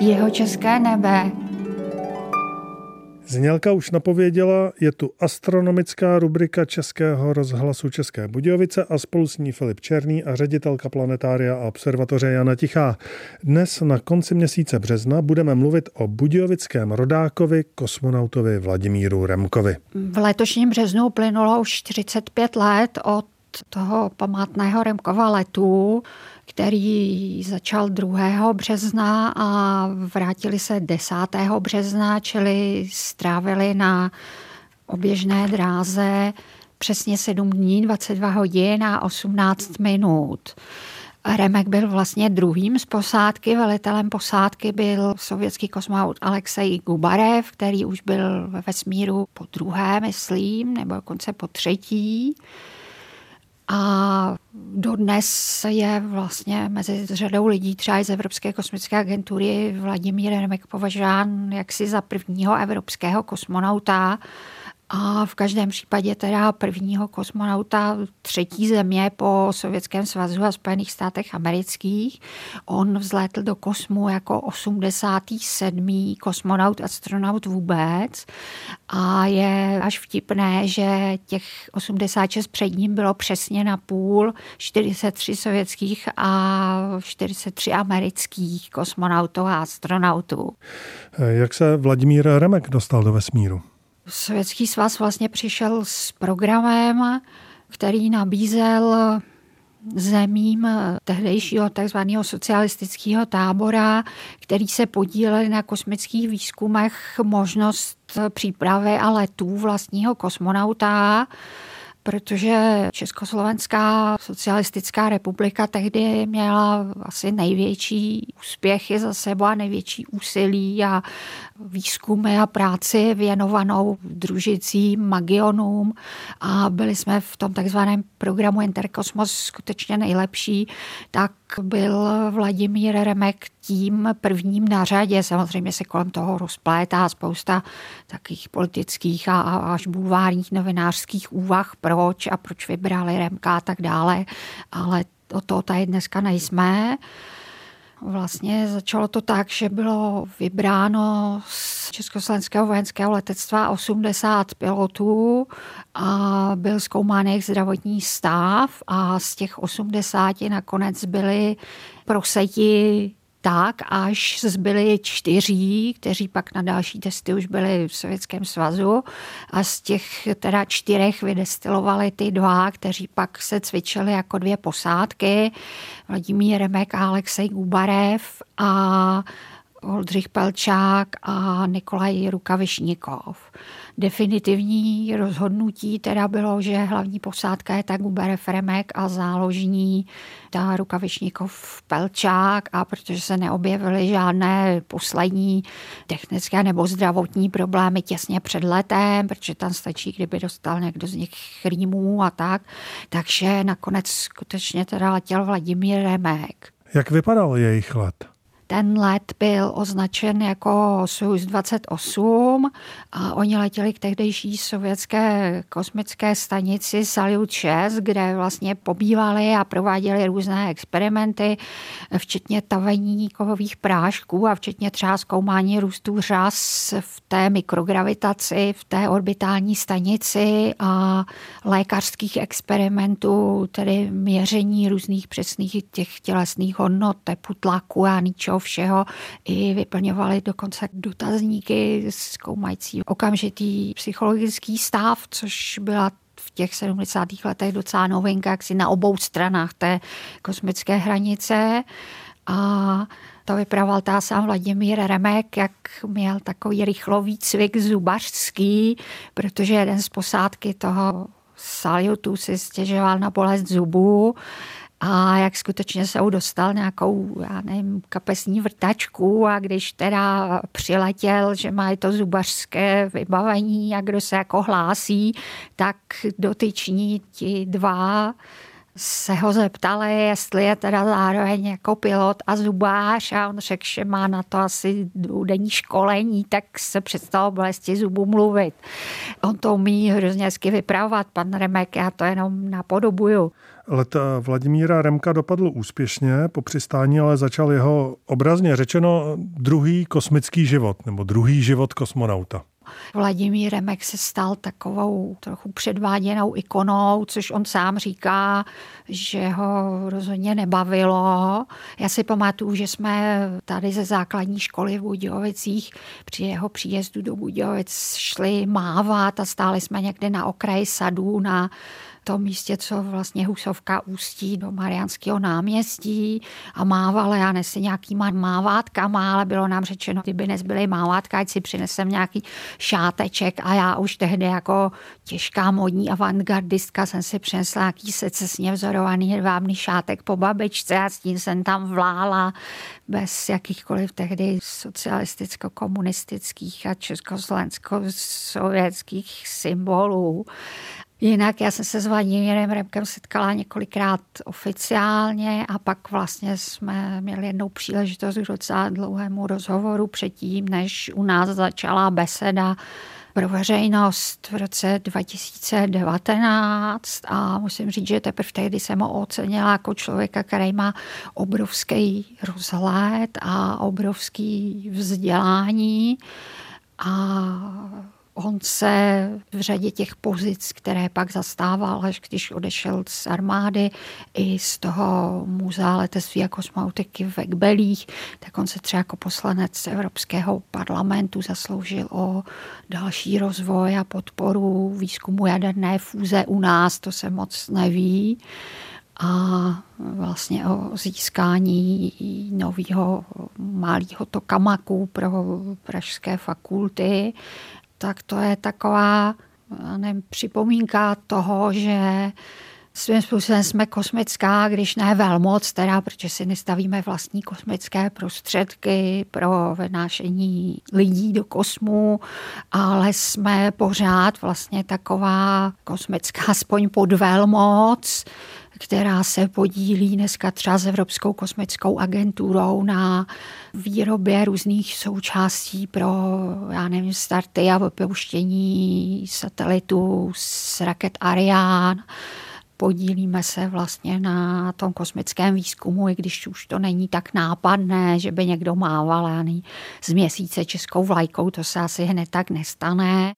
Jeho české nebe. Znělka už napověděla, je tu astronomická rubrika Českého rozhlasu České Budějovice a spolu s ní Filip Černý a ředitelka planetária a observatoře Jana Tichá. Dnes na konci měsíce března budeme mluvit o budějovickém rodákovi, kosmonautovi Vladimíru Remkovi. V letošním březnu plynulo už 45 let od toho památného Remkova letu který začal 2. března a vrátili se 10. března, čili strávili na oběžné dráze přesně 7 dní, 22 hodin a 18 minut. Remek byl vlastně druhým z posádky, velitelem posádky byl sovětský kosmonaut Alexej Gubarev, který už byl ve vesmíru po druhé, myslím, nebo dokonce po třetí. A dodnes je vlastně mezi řadou lidí, třeba i z Evropské kosmické agentury, Vladimír Remek považován jaksi za prvního evropského kosmonauta a v každém případě teda prvního kosmonauta třetí země po Sovětském svazu a Spojených státech amerických. On vzlétl do kosmu jako 87. kosmonaut, astronaut vůbec a je až vtipné, že těch 86 před ním bylo přesně na půl, 43 sovětských a 43 amerických kosmonautů a astronautů. Jak se Vladimír Remek dostal do vesmíru? Sovětský svaz vlastně přišel s programem, který nabízel zemím tehdejšího takzvaného socialistického tábora, který se podíleli na kosmických výzkumech možnost přípravy a letů vlastního kosmonauta protože Československá socialistická republika tehdy měla asi největší úspěchy za sebou a největší úsilí a výzkumy a práci věnovanou družicím, magionům a byli jsme v tom takzvaném programu Interkosmos skutečně nejlepší, tak byl Vladimír Remek tím prvním na řadě. Samozřejmě se kolem toho rozplétá spousta takových politických a až bulvárních novinářských úvah, proč a proč vybrali Remka a tak dále, ale o to tady dneska nejsme. Vlastně začalo to tak, že bylo vybráno z Československého vojenského letectva 80 pilotů a byl zkoumán jejich zdravotní stav a z těch 80 nakonec byli proseti tak, až zbyli čtyří, kteří pak na další testy už byli v Sovětském svazu. A z těch teda čtyřech vydestilovali ty dva, kteří pak se cvičili jako dvě posádky, Vladimír Remek a Alexej Gubarev. A Oldřich Pelčák a Nikolaj Rukavišnikov. Definitivní rozhodnutí teda bylo, že hlavní posádka je tak Guberev Remek a záložní ta Rukavišnikov Pelčák a protože se neobjevily žádné poslední technické nebo zdravotní problémy těsně před letem, protože tam stačí, kdyby dostal někdo z nich rýmů a tak, takže nakonec skutečně teda letěl Vladimír Remek. Jak vypadal jejich let? Ten let byl označen jako Soyuz 28 a oni letěli k tehdejší sovětské kosmické stanici Salyut 6, kde vlastně pobývali a prováděli různé experimenty, včetně tavení kovových prášků a včetně třeba zkoumání růstu řas v té mikrogravitaci, v té orbitální stanici a lékařských experimentů, tedy měření různých přesných těch tělesných hodnot, tepu tlaku a ničeho toho všeho i vyplňovali dokonce dotazníky zkoumající okamžitý psychologický stav, což byla v těch 70. letech docela novinka, jak si na obou stranách té kosmické hranice. A to vyprával ta sám Vladimír Remek, jak měl takový rychlový cvik zubařský, protože jeden z posádky toho Salutu si stěžoval na bolest zubů a jak skutečně se dostal nějakou, já nevím, kapesní vrtačku a když teda přiletěl, že má to zubařské vybavení a kdo se jako hlásí, tak dotyční ti dva se ho zeptali, jestli je teda zároveň jako pilot a zubář a on řekl, že má na to asi dvoudenní školení, tak se přestal bolesti zubu mluvit. On to umí hrozně hezky vypravovat, pan Remek, já to jenom napodobuju. Let Vladimíra Remka dopadl úspěšně, po přistání ale začal jeho obrazně řečeno druhý kosmický život, nebo druhý život kosmonauta. Vladimír Remek se stal takovou trochu předváděnou ikonou, což on sám říká, že ho rozhodně nebavilo. Já si pamatuju, že jsme tady ze základní školy v Budějovicích při jeho příjezdu do Budějovic šli mávat a stáli jsme někde na okraji sadů na tom místě, co vlastně Husovka ústí do Mariánského náměstí a mávala, já nesi nějakýma mávátkama, ale bylo nám řečeno, kdyby nezbyly mávátka, ať si přinesem nějaký šáteček a já už tehdy jako těžká modní avantgardistka jsem si přinesla nějaký secesně vzorovaný hedvábný šátek po babičce a s tím jsem tam vlála bez jakýchkoliv tehdy socialisticko-komunistických a československo-sovětských symbolů. Jinak já jsem se s Vladimírem Remkem setkala několikrát oficiálně a pak vlastně jsme měli jednou příležitost k docela dlouhému rozhovoru předtím, než u nás začala beseda pro veřejnost v roce 2019 a musím říct, že teprve tehdy jsem ho ocenila jako člověka, který má obrovský rozhled a obrovský vzdělání. A On se v řadě těch pozic, které pak zastával, až když odešel z armády i z toho muzea letectví a kosmonautiky v Ekbelích, tak on se třeba jako poslanec Evropského parlamentu zasloužil o další rozvoj a podporu výzkumu jaderné fúze u nás, to se moc neví. A vlastně o získání nového malého tokamaku pro pražské fakulty tak to je taková nevím, připomínka toho, že svým způsobem jsme kosmická, když ne velmoc, teda, protože si nestavíme vlastní kosmické prostředky pro vynášení lidí do kosmu, ale jsme pořád vlastně taková kosmická aspoň podvelmoc, která se podílí dneska třeba s Evropskou kosmickou agenturou na výrobě různých součástí pro, já nevím, starty a vypouštění satelitů z raket Ariane. Podílíme se vlastně na tom kosmickém výzkumu, i když už to není tak nápadné, že by někdo mával z měsíce českou vlajkou, to se asi hned tak nestane.